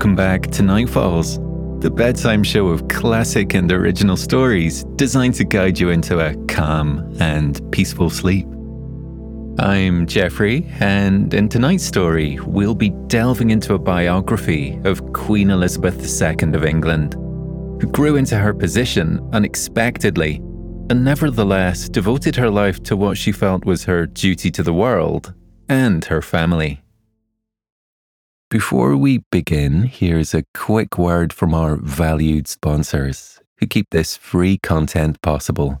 welcome back to Nightfalls, the bedtime show of classic and original stories designed to guide you into a calm and peaceful sleep. I'm Geoffrey, and in tonight's story, we'll be delving into a biography of Queen Elizabeth II of England, who grew into her position unexpectedly and nevertheless devoted her life to what she felt was her duty to the world and her family. Before we begin, here's a quick word from our valued sponsors who keep this free content possible.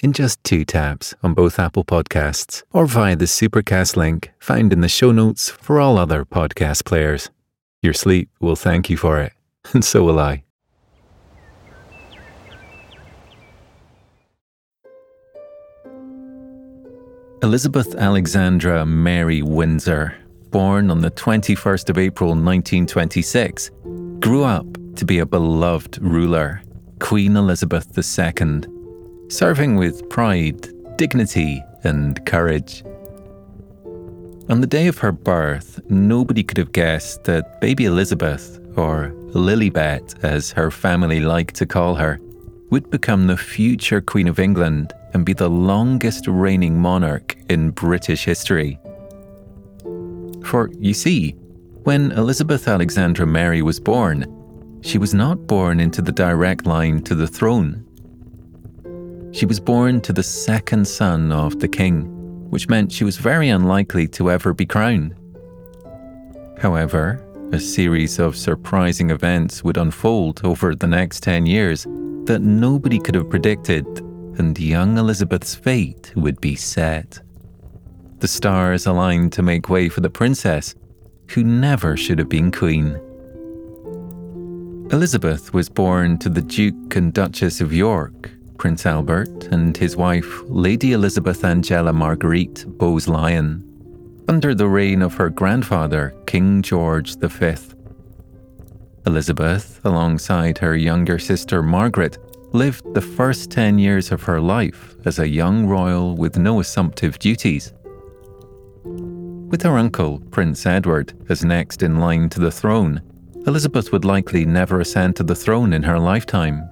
in just two taps on both Apple Podcasts or via the Supercast link found in the show notes for all other podcast players. Your sleep will thank you for it, and so will I. Elizabeth Alexandra Mary Windsor, born on the 21st of April 1926, grew up to be a beloved ruler, Queen Elizabeth II serving with pride, dignity, and courage. On the day of her birth, nobody could have guessed that baby Elizabeth, or Lilibet as her family liked to call her, would become the future Queen of England and be the longest reigning monarch in British history. For, you see, when Elizabeth Alexandra Mary was born, she was not born into the direct line to the throne. She was born to the second son of the king, which meant she was very unlikely to ever be crowned. However, a series of surprising events would unfold over the next 10 years that nobody could have predicted, and young Elizabeth's fate would be set. The stars aligned to make way for the princess, who never should have been queen. Elizabeth was born to the Duke and Duchess of York, Prince Albert and his wife, Lady Elizabeth Angela Marguerite Bowes-Lyon, under the reign of her grandfather, King George V. Elizabeth, alongside her younger sister Margaret, lived the first 10 years of her life as a young royal with no assumptive duties. With her uncle, Prince Edward, as next in line to the throne, Elizabeth would likely never ascend to the throne in her lifetime,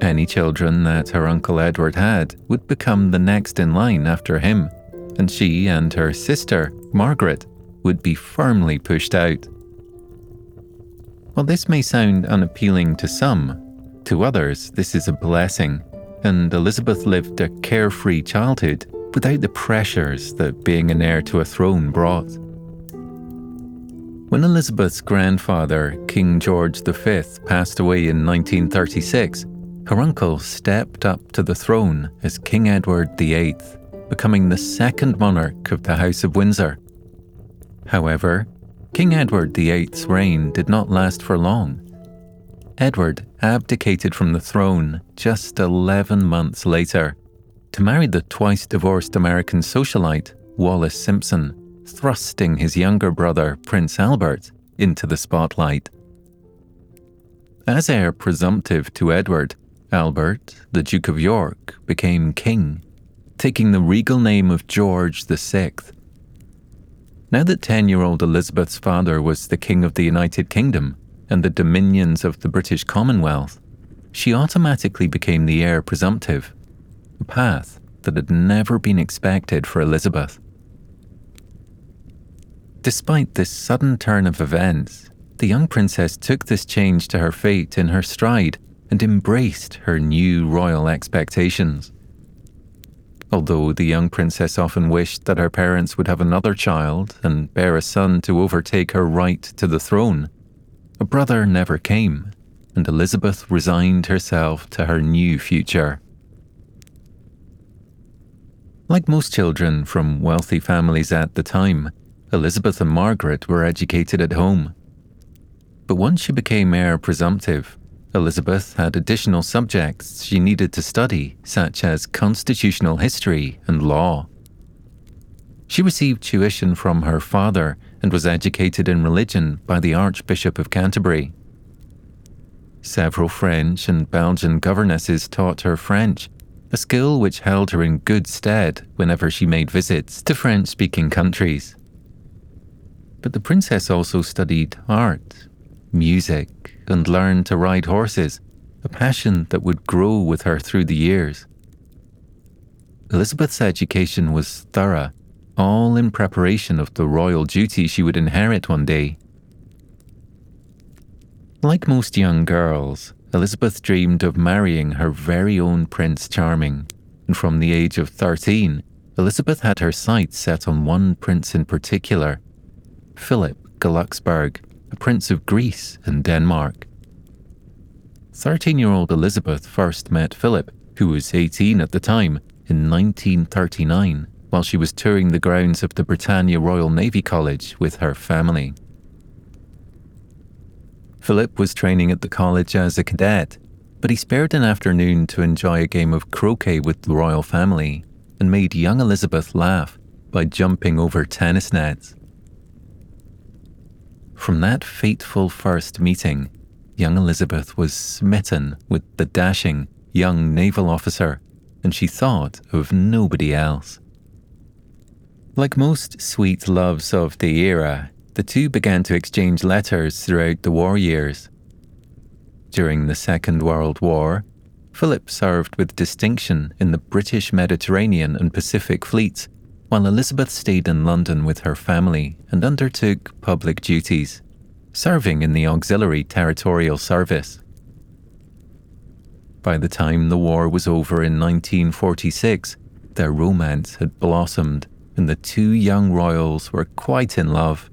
any children that her Uncle Edward had would become the next in line after him, and she and her sister, Margaret, would be firmly pushed out. While this may sound unappealing to some, to others this is a blessing, and Elizabeth lived a carefree childhood without the pressures that being an heir to a throne brought. When Elizabeth's grandfather, King George V, passed away in 1936, her uncle stepped up to the throne as King Edward VIII, becoming the second monarch of the House of Windsor. However, King Edward VIII's reign did not last for long. Edward abdicated from the throne just 11 months later to marry the twice divorced American socialite Wallis Simpson, thrusting his younger brother, Prince Albert, into the spotlight. As heir presumptive to Edward, Albert, the Duke of York, became king, taking the regal name of George VI. Now that 10 year old Elizabeth's father was the King of the United Kingdom and the dominions of the British Commonwealth, she automatically became the heir presumptive, a path that had never been expected for Elizabeth. Despite this sudden turn of events, the young princess took this change to her fate in her stride and embraced her new royal expectations. Although the young princess often wished that her parents would have another child and bear a son to overtake her right to the throne, a brother never came, and Elizabeth resigned herself to her new future. Like most children from wealthy families at the time, Elizabeth and Margaret were educated at home. But once she became heir presumptive, Elizabeth had additional subjects she needed to study, such as constitutional history and law. She received tuition from her father and was educated in religion by the Archbishop of Canterbury. Several French and Belgian governesses taught her French, a skill which held her in good stead whenever she made visits to French speaking countries. But the princess also studied art, music, and learn to ride horses, a passion that would grow with her through the years. Elizabeth's education was thorough, all in preparation of the royal duty she would inherit one day. Like most young girls, Elizabeth dreamed of marrying her very own Prince Charming, and from the age of 13, Elizabeth had her sights set on one prince in particular Philip Glucksburg, a prince of Greece and Denmark. 13 year old Elizabeth first met Philip, who was 18 at the time, in 1939 while she was touring the grounds of the Britannia Royal Navy College with her family. Philip was training at the college as a cadet, but he spared an afternoon to enjoy a game of croquet with the royal family and made young Elizabeth laugh by jumping over tennis nets. From that fateful first meeting, young Elizabeth was smitten with the dashing young naval officer, and she thought of nobody else. Like most sweet loves of the era, the two began to exchange letters throughout the war years. During the Second World War, Philip served with distinction in the British Mediterranean and Pacific fleets while Elizabeth stayed in London with her family and undertook public duties, serving in the Auxiliary Territorial Service. By the time the war was over in 1946, their romance had blossomed and the two young royals were quite in love.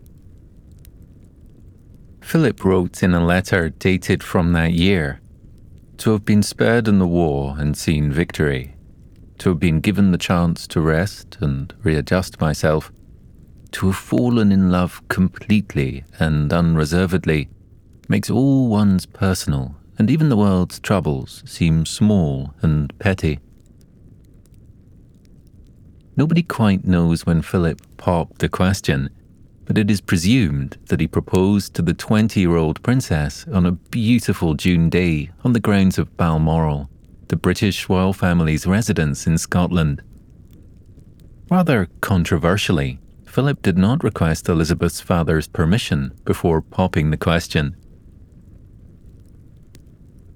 Philip wrote in a letter dated from that year to have been spared in the war and seen victory to have been given the chance to rest and readjust myself, to have fallen in love completely and unreservedly, makes all one's personal and even the world's troubles seem small and petty. Nobody quite knows when Philip popped the question, but it is presumed that he proposed to the 20 year old princess on a beautiful June day on the grounds of Balmoral the British royal family's residence in Scotland. Rather controversially, Philip did not request Elizabeth's father's permission before popping the question.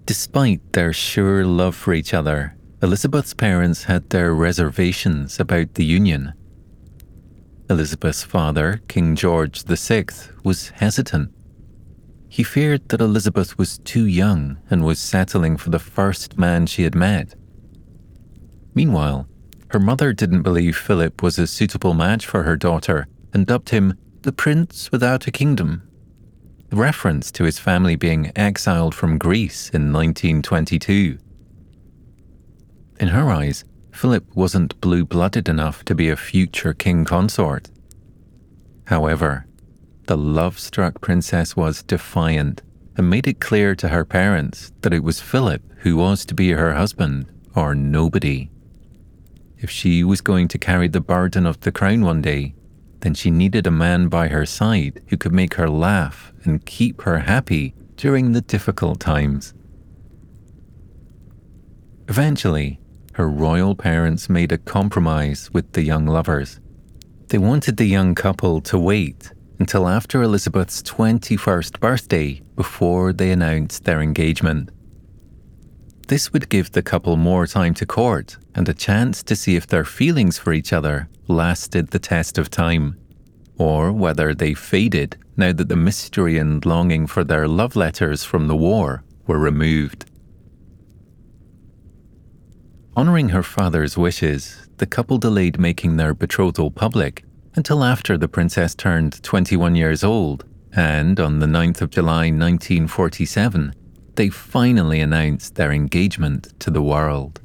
Despite their sure love for each other, Elizabeth's parents had their reservations about the union. Elizabeth's father, King George VI, was hesitant he feared that Elizabeth was too young and was settling for the first man she had met. Meanwhile, her mother didn't believe Philip was a suitable match for her daughter and dubbed him the Prince without a kingdom. A reference to his family being exiled from Greece in 1922. In her eyes, Philip wasn't blue blooded enough to be a future king consort. However, the love struck princess was defiant and made it clear to her parents that it was Philip who was to be her husband or nobody. If she was going to carry the burden of the crown one day, then she needed a man by her side who could make her laugh and keep her happy during the difficult times. Eventually, her royal parents made a compromise with the young lovers. They wanted the young couple to wait until after Elizabeth's 21st birthday before they announced their engagement. This would give the couple more time to court and a chance to see if their feelings for each other lasted the test of time. or whether they faded now that the mystery and longing for their love letters from the war were removed. Honouring her father's wishes, the couple delayed making their betrothal public until after the princess turned 21 years old, and on the 9th of July 1947, they finally announced their engagement to the world.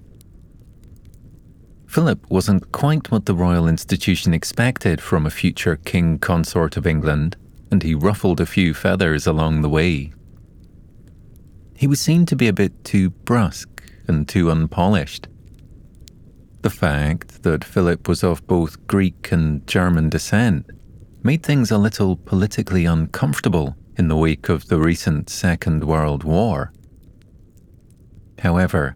Philip wasn't quite what the royal institution expected from a future king consort of England, and he ruffled a few feathers along the way. He was seen to be a bit too brusque and too unpolished. The fact that Philip was of both Greek and German descent made things a little politically uncomfortable in the wake of the recent Second World War. However,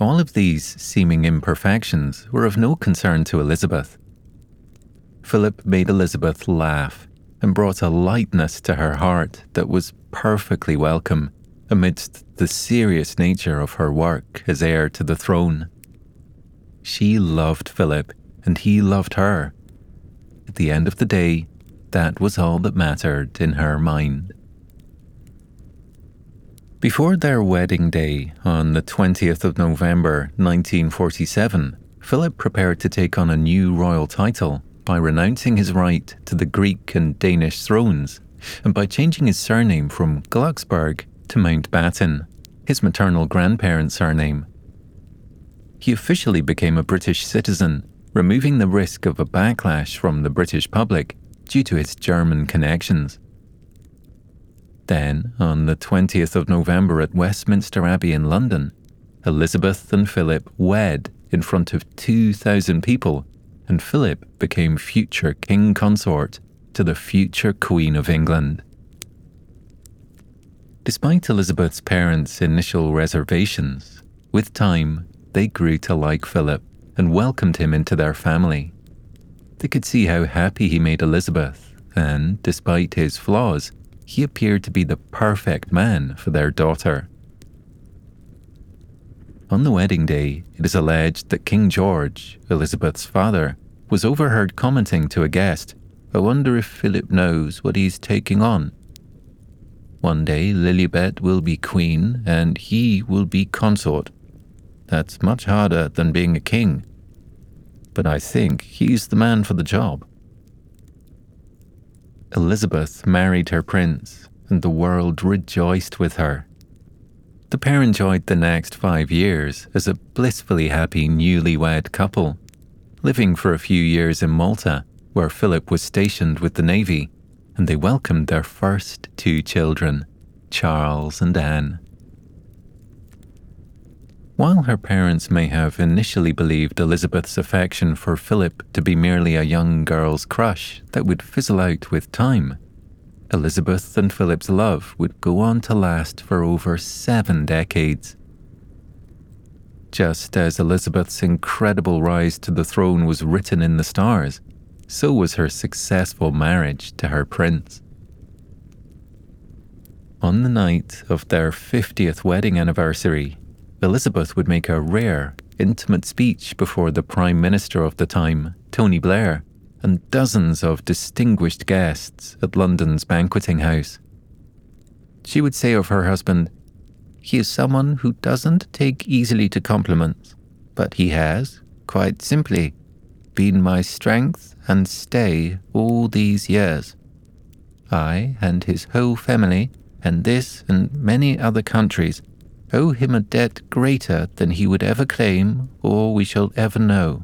all of these seeming imperfections were of no concern to Elizabeth. Philip made Elizabeth laugh and brought a lightness to her heart that was perfectly welcome amidst the serious nature of her work as heir to the throne. She loved Philip, and he loved her. At the end of the day, that was all that mattered in her mind. Before their wedding day on the 20th of November 1947, Philip prepared to take on a new royal title by renouncing his right to the Greek and Danish thrones and by changing his surname from Glucksburg to Mountbatten, his maternal grandparent's surname. He officially became a British citizen, removing the risk of a backlash from the British public due to his German connections. Then, on the 20th of November at Westminster Abbey in London, Elizabeth and Philip wed in front of 2,000 people, and Philip became future king consort to the future Queen of England. Despite Elizabeth's parents' initial reservations, with time they grew to like Philip and welcomed him into their family. They could see how happy he made Elizabeth, and despite his flaws, he appeared to be the perfect man for their daughter. On the wedding day, it is alleged that King George, Elizabeth's father, was overheard commenting to a guest, I wonder if Philip knows what he's taking on. One day Lilibet will be queen and he will be consort. That's much harder than being a king. But I think he's the man for the job. Elizabeth married her prince, and the world rejoiced with her. The pair enjoyed the next five years as a blissfully happy newlywed couple, living for a few years in Malta, where Philip was stationed with the Navy, and they welcomed their first two children, Charles and Anne. While her parents may have initially believed Elizabeth's affection for Philip to be merely a young girl's crush that would fizzle out with time, Elizabeth and Philip's love would go on to last for over seven decades. Just as Elizabeth's incredible rise to the throne was written in the stars, so was her successful marriage to her prince. On the night of their 50th wedding anniversary, Elizabeth would make a rare, intimate speech before the Prime Minister of the time, Tony Blair, and dozens of distinguished guests at London's banqueting house. She would say of her husband, He is someone who doesn't take easily to compliments, but he has, quite simply, been my strength and stay all these years. I and his whole family, and this and many other countries, owe him a debt greater than he would ever claim or we shall ever know.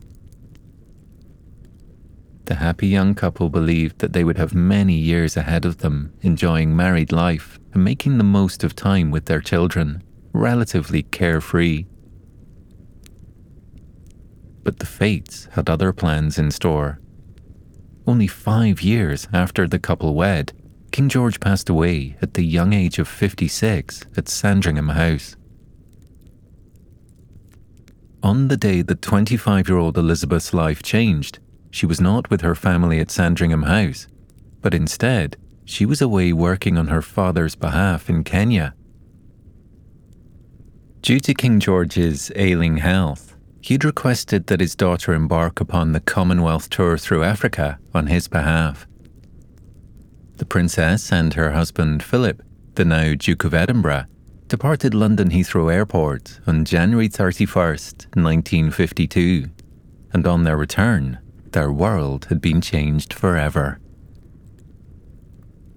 The happy young couple believed that they would have many years ahead of them, enjoying married life and making the most of time with their children, relatively carefree. But the fates had other plans in store. Only five years after the couple wed, King George passed away at the young age of 56 at Sandringham House. On the day that 25 year old Elizabeth's life changed, she was not with her family at Sandringham House, but instead, she was away working on her father's behalf in Kenya. Due to King George's ailing health, he'd requested that his daughter embark upon the Commonwealth tour through Africa on his behalf. The princess and her husband Philip, the now Duke of Edinburgh, departed London Heathrow Airport on January 31st, 1952, and on their return, their world had been changed forever.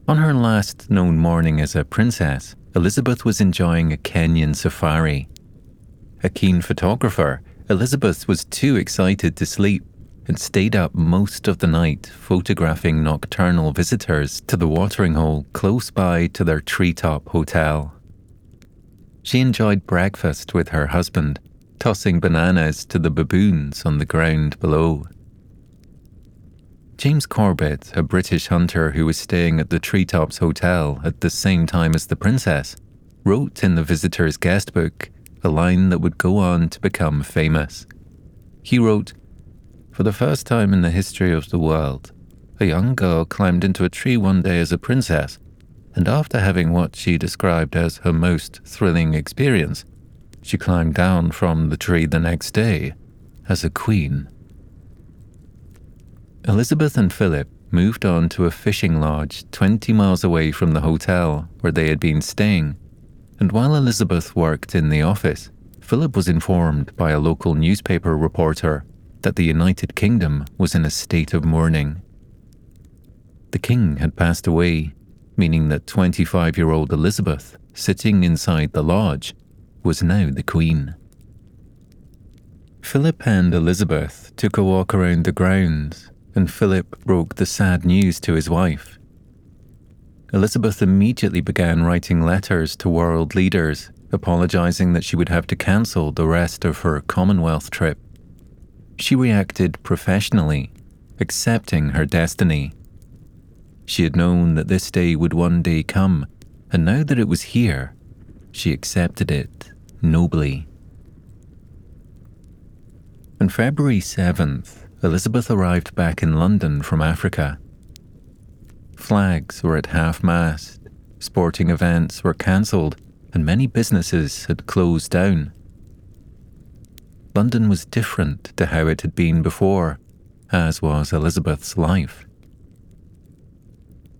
On her last known morning as a princess, Elizabeth was enjoying a Kenyan safari. A keen photographer, Elizabeth was too excited to sleep and stayed up most of the night photographing nocturnal visitors to the watering hole close by to their treetop hotel. She enjoyed breakfast with her husband, tossing bananas to the baboons on the ground below. James Corbett, a British hunter who was staying at the Treetops Hotel at the same time as the princess, wrote in the visitor's guest book a line that would go on to become famous. He wrote, For the first time in the history of the world, a young girl climbed into a tree one day as a princess, and after having what she described as her most thrilling experience, she climbed down from the tree the next day as a queen. Elizabeth and Philip moved on to a fishing lodge 20 miles away from the hotel where they had been staying and while Elizabeth worked in the office, Philip was informed by a local newspaper reporter that the United Kingdom was in a state of mourning. The king had passed away, meaning that 25 year old Elizabeth, sitting inside the lodge, was now the queen. Philip and Elizabeth took a walk around the grounds, and Philip broke the sad news to his wife. Elizabeth immediately began writing letters to world leaders, apologising that she would have to cancel the rest of her Commonwealth trip. She reacted professionally, accepting her destiny. She had known that this day would one day come, and now that it was here, she accepted it nobly. On February 7th, Elizabeth arrived back in London from Africa. Flags were at half mast, sporting events were cancelled, and many businesses had closed down. London was different to how it had been before, as was Elizabeth's life.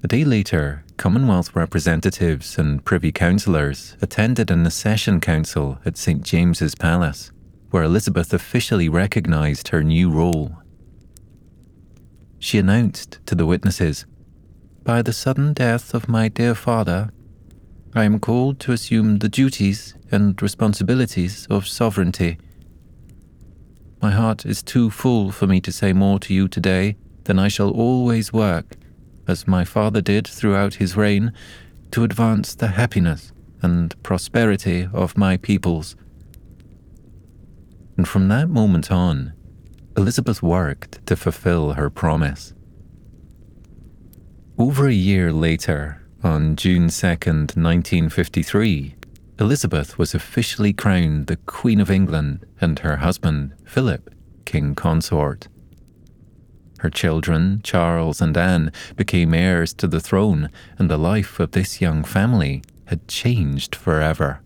A day later, Commonwealth representatives and Privy Councillors attended an accession council at St James's Palace, where Elizabeth officially recognised her new role. She announced to the witnesses by the sudden death of my dear father, I am called to assume the duties and responsibilities of sovereignty. My heart is too full for me to say more to you today than I shall always work, as my father did throughout his reign, to advance the happiness and prosperity of my peoples. And from that moment on, Elizabeth worked to fulfill her promise. Over a year later, on June 2nd, 1953, Elizabeth was officially crowned the Queen of England and her husband, Philip, King Consort. Her children, Charles and Anne, became heirs to the throne, and the life of this young family had changed forever.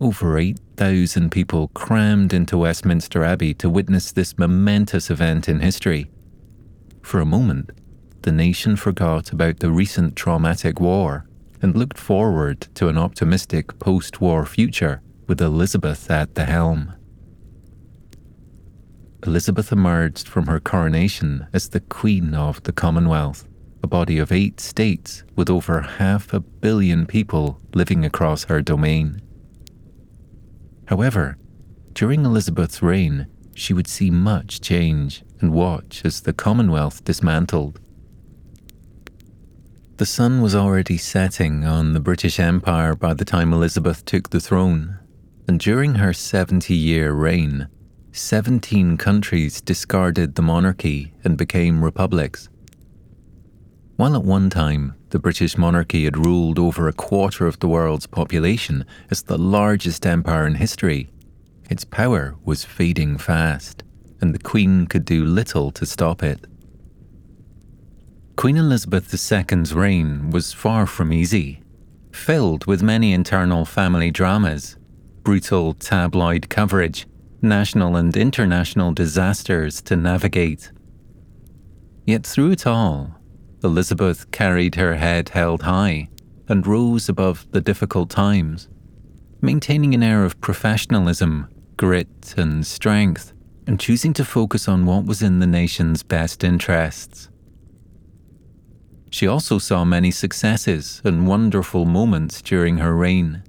Over 8,000 people crammed into Westminster Abbey to witness this momentous event in history. For a moment, the nation forgot about the recent traumatic war and looked forward to an optimistic post war future with Elizabeth at the helm. Elizabeth emerged from her coronation as the Queen of the Commonwealth, a body of eight states with over half a billion people living across her domain. However, during Elizabeth's reign, she would see much change and watch as the Commonwealth dismantled the sun was already setting on the British Empire by the time Elizabeth took the throne, and during her 70 year reign, 17 countries discarded the monarchy and became republics. While at one time the British monarchy had ruled over a quarter of the world's population as the largest empire in history, its power was fading fast, and the Queen could do little to stop it. Queen Elizabeth II's reign was far from easy, filled with many internal family dramas, brutal tabloid coverage, national and international disasters to navigate. Yet through it all, Elizabeth carried her head held high and rose above the difficult times, maintaining an air of professionalism, grit, and strength, and choosing to focus on what was in the nation's best interests. She also saw many successes and wonderful moments during her reign,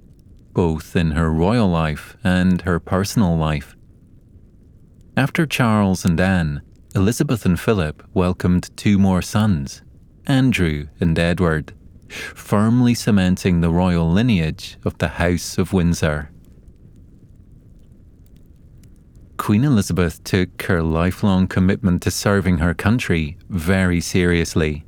both in her royal life and her personal life. After Charles and Anne, Elizabeth and Philip welcomed two more sons, Andrew and Edward, firmly cementing the royal lineage of the House of Windsor. Queen Elizabeth took her lifelong commitment to serving her country very seriously.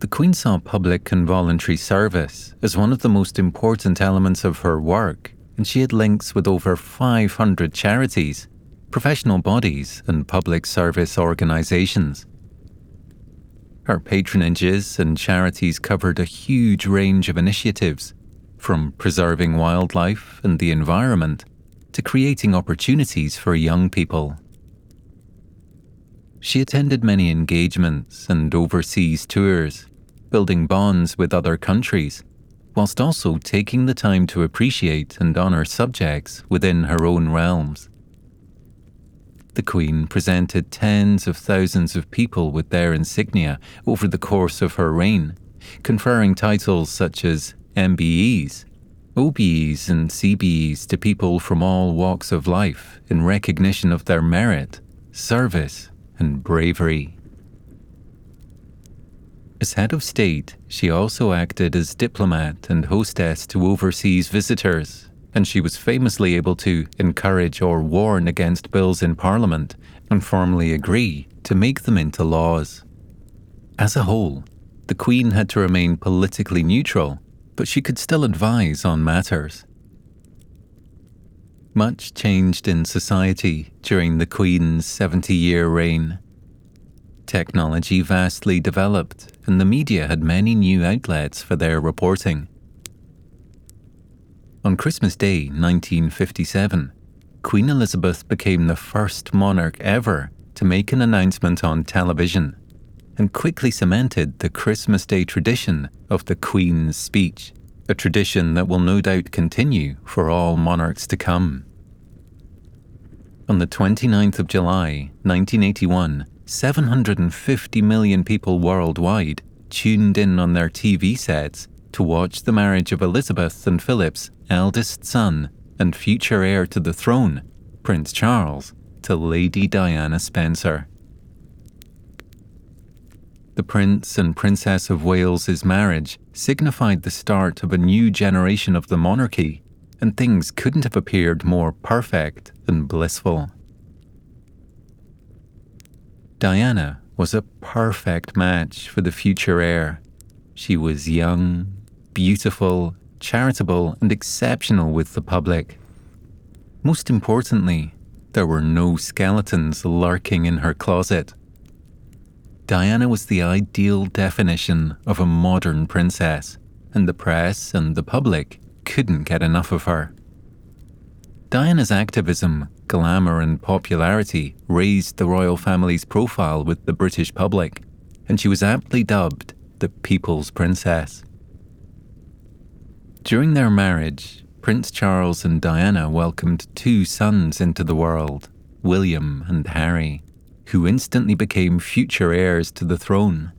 The Queen saw public and voluntary service as one of the most important elements of her work, and she had links with over 500 charities, professional bodies, and public service organisations. Her patronages and charities covered a huge range of initiatives, from preserving wildlife and the environment to creating opportunities for young people. She attended many engagements and overseas tours, building bonds with other countries, whilst also taking the time to appreciate and honour subjects within her own realms the Queen presented tens of thousands of people with their insignia over the course of her reign, conferring titles such as MBEs, OBEs, and CBEs to people from all walks of life in recognition of their merit, service, and bravery. As head of state, she also acted as diplomat and hostess to overseas visitors and she was famously able to encourage or warn against bills in Parliament and formally agree to make them into laws. As a whole, the Queen had to remain politically neutral, but she could still advise on matters. Much changed in society during the Queen's 70 year reign. Technology vastly developed, and the media had many new outlets for their reporting. On Christmas Day 1957, Queen Elizabeth became the first monarch ever to make an announcement on television and quickly cemented the Christmas Day tradition of the Queen's speech, a tradition that will no doubt continue for all monarchs to come. On the 29th of July, 1981, 750 million people worldwide tuned in on their TV sets to watch the marriage of Elizabeth and Philip's eldest son and future heir to the throne, Prince Charles, to Lady Diana Spencer. The Prince and Princess of Wales's marriage signified the start of a new generation of the monarchy, and things couldn't have appeared more perfect and blissful. Diana was a perfect match for the future heir. She was young, beautiful, charitable, and exceptional with the public. Most importantly, there were no skeletons lurking in her closet. Diana was the ideal definition of a modern princess, and the press and the public couldn't get enough of her. Diana's activism, glamour, and popularity raised the royal family's profile with the British public, and she was aptly dubbed the People's Princess. During their marriage, Prince Charles and Diana welcomed two sons into the world, William and Harry, who instantly became future heirs to the throne.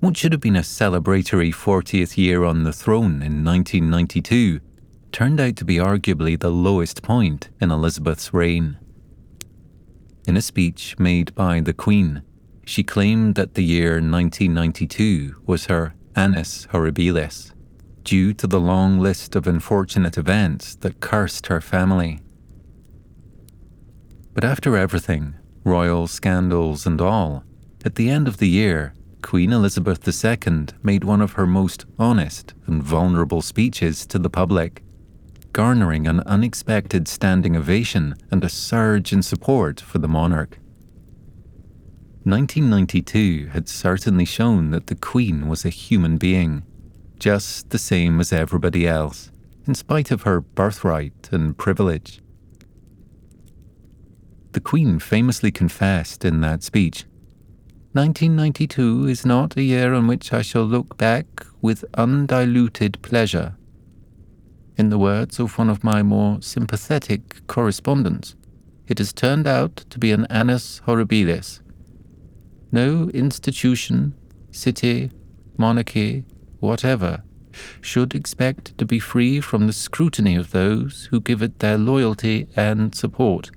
What should have been a celebratory 40th year on the throne in 1992 turned out to be arguably the lowest point in Elizabeth's reign. In a speech made by the Queen, she claimed that the year 1992 was her annus horribilis, due to the long list of unfortunate events that cursed her family. But after everything, royal scandals and all, at the end of the year, Queen Elizabeth II made one of her most honest and vulnerable speeches to the public, garnering an unexpected standing ovation and a surge in support for the monarch. 1992 had certainly shown that the Queen was a human being, just the same as everybody else, in spite of her birthright and privilege. The Queen famously confessed in that speech 1992 is not a year on which I shall look back with undiluted pleasure. In the words of one of my more sympathetic correspondents, it has turned out to be an annus horribilis. No institution, city, monarchy, whatever, should expect to be free from the scrutiny of those who give it their loyalty and support,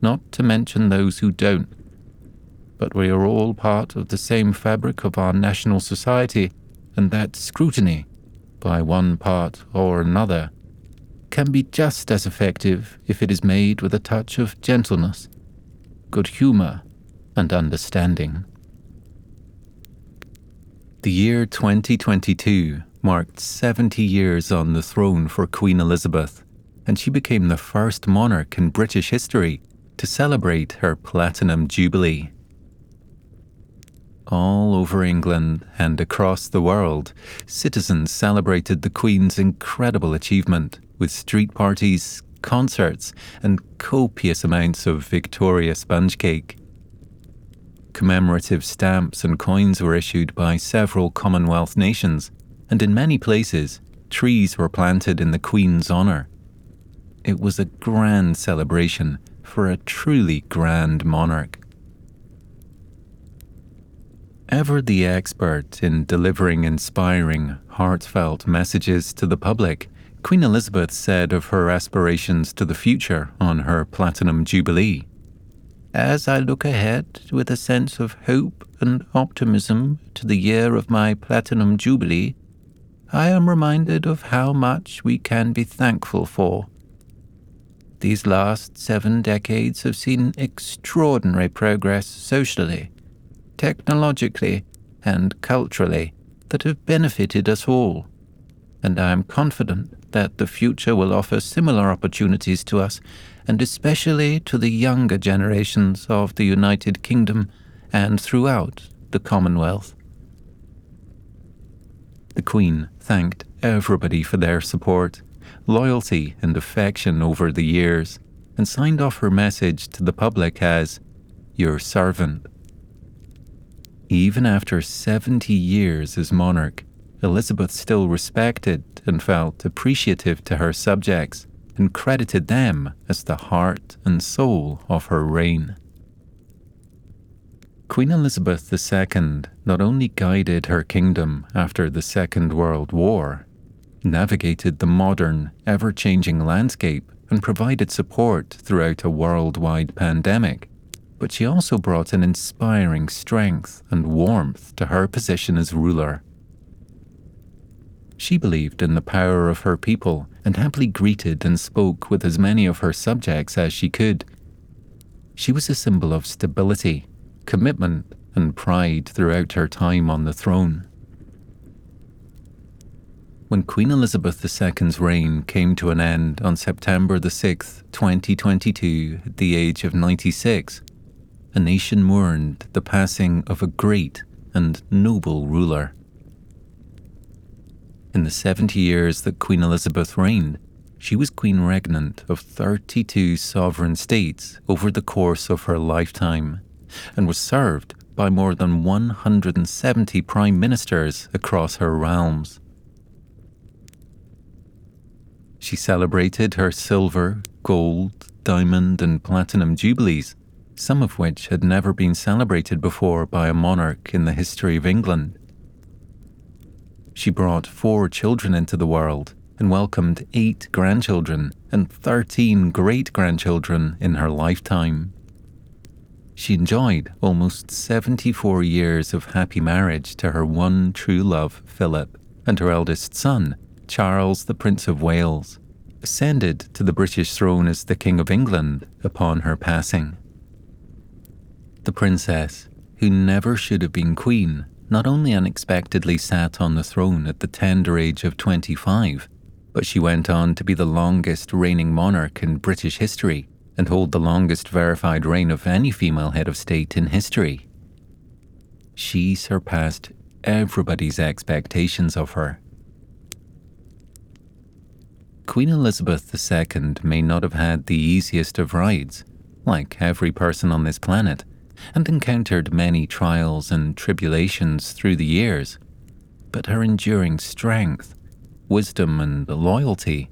not to mention those who don't. But we are all part of the same fabric of our national society, and that scrutiny, by one part or another, can be just as effective if it is made with a touch of gentleness, good humour, and understanding. The year 2022 marked 70 years on the throne for Queen Elizabeth, and she became the first monarch in British history to celebrate her Platinum Jubilee. All over England and across the world, citizens celebrated the Queen's incredible achievement with street parties, concerts, and copious amounts of Victoria sponge cake. Commemorative stamps and coins were issued by several Commonwealth nations, and in many places, trees were planted in the Queen's honour. It was a grand celebration for a truly grand monarch. Ever the expert in delivering inspiring, heartfelt messages to the public, Queen Elizabeth said of her aspirations to the future on her Platinum Jubilee. As I look ahead with a sense of hope and optimism to the year of my Platinum Jubilee, I am reminded of how much we can be thankful for. These last seven decades have seen extraordinary progress socially, technologically, and culturally that have benefited us all, and I am confident that the future will offer similar opportunities to us, and especially to the younger generations of the United Kingdom and throughout the Commonwealth. The Queen thanked everybody for their support, loyalty, and affection over the years, and signed off her message to the public as your servant. Even after 70 years as monarch, Elizabeth still respected and felt appreciative to her subjects and credited them as the heart and soul of her reign. Queen Elizabeth II not only guided her kingdom after the Second World War, navigated the modern, ever changing landscape, and provided support throughout a worldwide pandemic, but she also brought an inspiring strength and warmth to her position as ruler. She believed in the power of her people and happily greeted and spoke with as many of her subjects as she could. She was a symbol of stability commitment, and pride throughout her time on the throne. When Queen Elizabeth II's reign came to an end on September the 6th, 2022, at the age of 96, a nation mourned the passing of a great and noble ruler. In the 70 years that Queen Elizabeth reigned, she was Queen Regnant of 32 sovereign states over the course of her lifetime and was served by more than 170 prime ministers across her realms. She celebrated her silver, gold, diamond, and platinum jubilees, some of which had never been celebrated before by a monarch in the history of England. She brought four children into the world and welcomed eight grandchildren and 13 great grandchildren in her lifetime. She enjoyed almost 74 years of happy marriage to her one true love, Philip, and her eldest son, Charles, the Prince of Wales, ascended to the British throne as the King of England upon her passing. The princess, who never should have been queen, not only unexpectedly sat on the throne at the tender age of 25, but she went on to be the longest reigning monarch in British history and hold the longest verified reign of any female head of state in history. She surpassed everybody's expectations of her. Queen Elizabeth II may not have had the easiest of rides, like every person on this planet, and encountered many trials and tribulations through the years. But her enduring strength, wisdom, and loyalty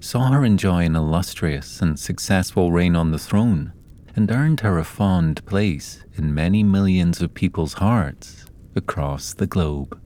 saw her enjoy an illustrious and successful reign on the throne and earned her a fond place in many millions of people's hearts across the globe.